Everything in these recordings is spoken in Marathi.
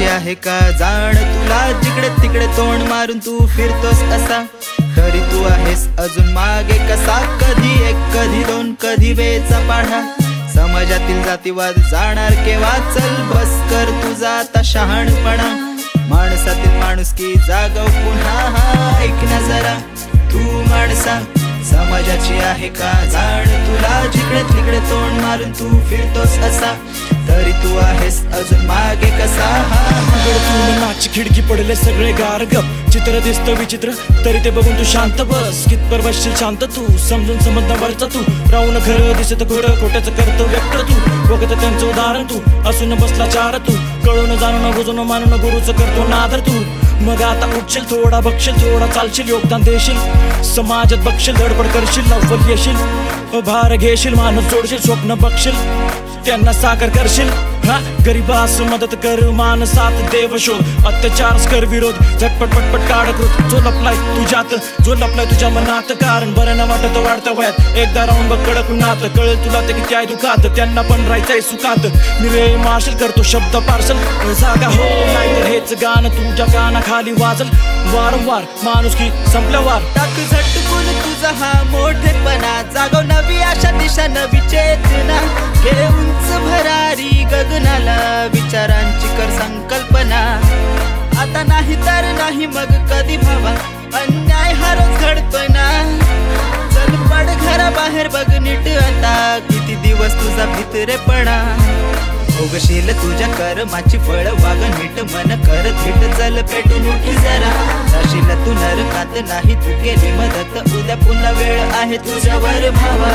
आहे का जाण तुला? जिकडे तिकडे तोंड मारून तू फिरतोस असा. तरी तू आहेस अजून मागे कसा? कधी एक कधी दोन कधी वेचा पाढा. समाजातील जातीवाद जाणार केव्हा? चल बस कर तुझा आता शहाणपणा. माणसातील माणूस की जागव पुन्हा. हा ऐक ना जरा. तू माणसा समाजाची आहे का? जाण तुला जिकडे तिकडे तोंड मारून तू फिरतोस असा. तरी तू आहेस अजून मागे कसा? खिडकी पडले सगळे गार्ग चित्र दिसत विचित्र तरी ते बघून तू शांत बस. कितपर बसशील शांत तू? समजून समजता वरचा तू. राहून खरं दिसत घोड खोट्याचं करतो व्यक्त तू. बघत त्यांचं उदाहरण तू. असून बसला चार तू. कळून जाणून बुजून मानून गुरुचं करतो नादर तू. मग आता उठशील थोडा बघशील थोडा चालशील योगदान देशील. समाजात बघशील धडपड करशील नवल येशील. भार घेशील माणूस जोडशील स्वप्न बघशील. त्यांना साकार करशील. हा गरीबास मदत कर मानसात देव शोध. अत्याचार कर विरोध झटपट पटपट काढत जो लपलाय तुझ्यात जो लपलाय तुझ्या मनात कारण बरं न वाटत वाढतं वयात. एकदा राहून बघ कडक नात कळेल तुला ते किती आहे दुखात. त्यांना पण राहायचंय सुखात. मी रे मार्शल करतो शब्द पार्सल. जागा हो नाही हेच गाणं तुझ्या खाली वाजल वारंवार. माणूस की संपल्यावर. टाक झटकून तुझा हा मोठेपणा. जागव नवी आशा दिशा नवी चेतना. घे उंच भरारी गगनाला विचारांची कर संकल्पना. आता नाही तर नाही मग कधी भावा अन्याय हा रोज घडतोय ना चल पड घराबाहेर बघ नीट आता. किती दिवस तुझा भितरेपणा. भोगशील तुझ्या कर्माची फळ वाग नीट मन कर थीट चल पेटून उठी जरा. जाशील तू नरकात नाही तू केली मदत. उद्या पुन्हा वेळ आहे तुझ्यावर भावा.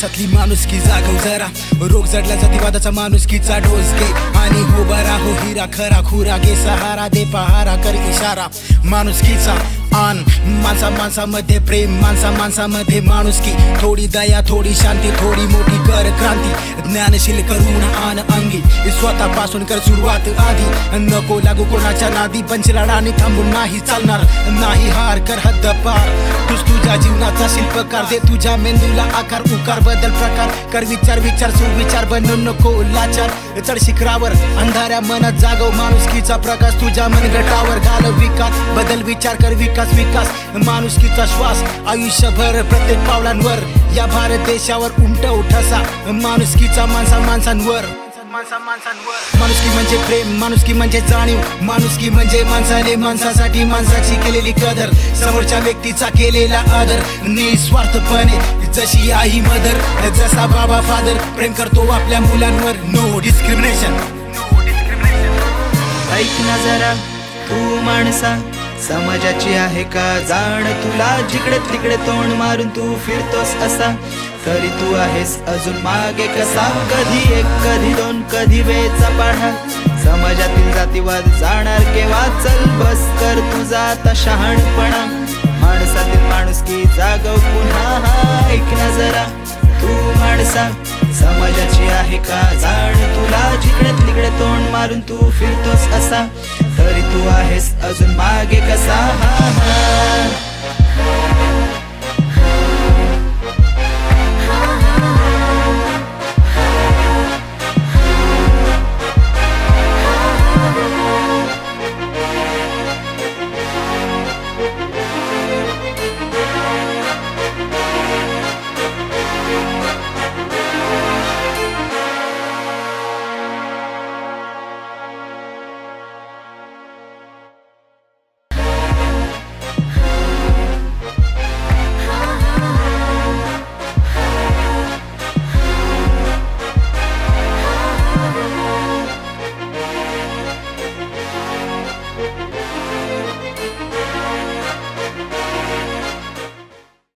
माणसातली माणुसकी जागव जरा. रोग जडला जातीवादाचा माणुसकीचा डोस घे आणि हो बरा हो हिरा खरा खुरा घे सहारा दे पहारा कर इशारा. माणुसकीचा आन माणसा माणसामध्ये प्रेम माणसा माणसामध्ये माणुसकी. थोडी दया थोडी शांती थोडी मोठी कर क्रांती. ज्ञानशील करून आन अंगी. स्वतःपासून कर सुरुवात आधी. नको लागू कोणाच्या नादी पंचलाडाने थांबून नाही चालणार. नाही हार कर हद्द पार तूच तुझ्या जीवनाचा शिल्पकार. दे तुझ्या मेंदूला आकार उकार बदल प्रकार. कर विचार विचार सुविचार बनू नको लाचार चढ शिखरावर अंधाऱ्या मनात जागव. माणुसकीचा प्रकाश तुझ्या मनगटावर. घाल विकास बदल विचार कर विकास विकास. माणुसकीचा श्वास आयुष्यभर प्रत्येक पावलांवर. या भारत देशावर उमट उठासा. माणुसकीचा माणसा माणसांवर. माणसा माणसांवर माणुसकी म्हणजे प्रेम माणुसकी म्हणजे जाणीव. माणुसकी म्हणजे माणसाने माणसासाठी माणसाची केलेली कदर. समोरच्या व्यक्तीचा केलेला आदर. निस्वार्थपणे जशी आई मदर जसा बाबा फादर. प्रेम करतो आपल्या मुलांवर. नो डिस्क्रिमिनेशन ऐक ना जरा तू माणसा समाजाची आहे का जाण? तुला जिकडे तिकडे तोंड मारून तू फिरतोस असा. तरी तू आहेस अजून मागे कसा? कधी एक कधी दोन कधी वेचा पाढा. समाजातील जातीवाद जाणार केव्हा? चल बस कर तुझा आता शहाणपणा. माणसातील माणुसकी जागव पुन्हा ऐक ना जरा तू माणसा समाजाची आहे का जाण? तुला जिकडे तिकडे तोंड मारून तू फिरतोस असा. तरी तू आहेस अजून मागे कसा? हा हा.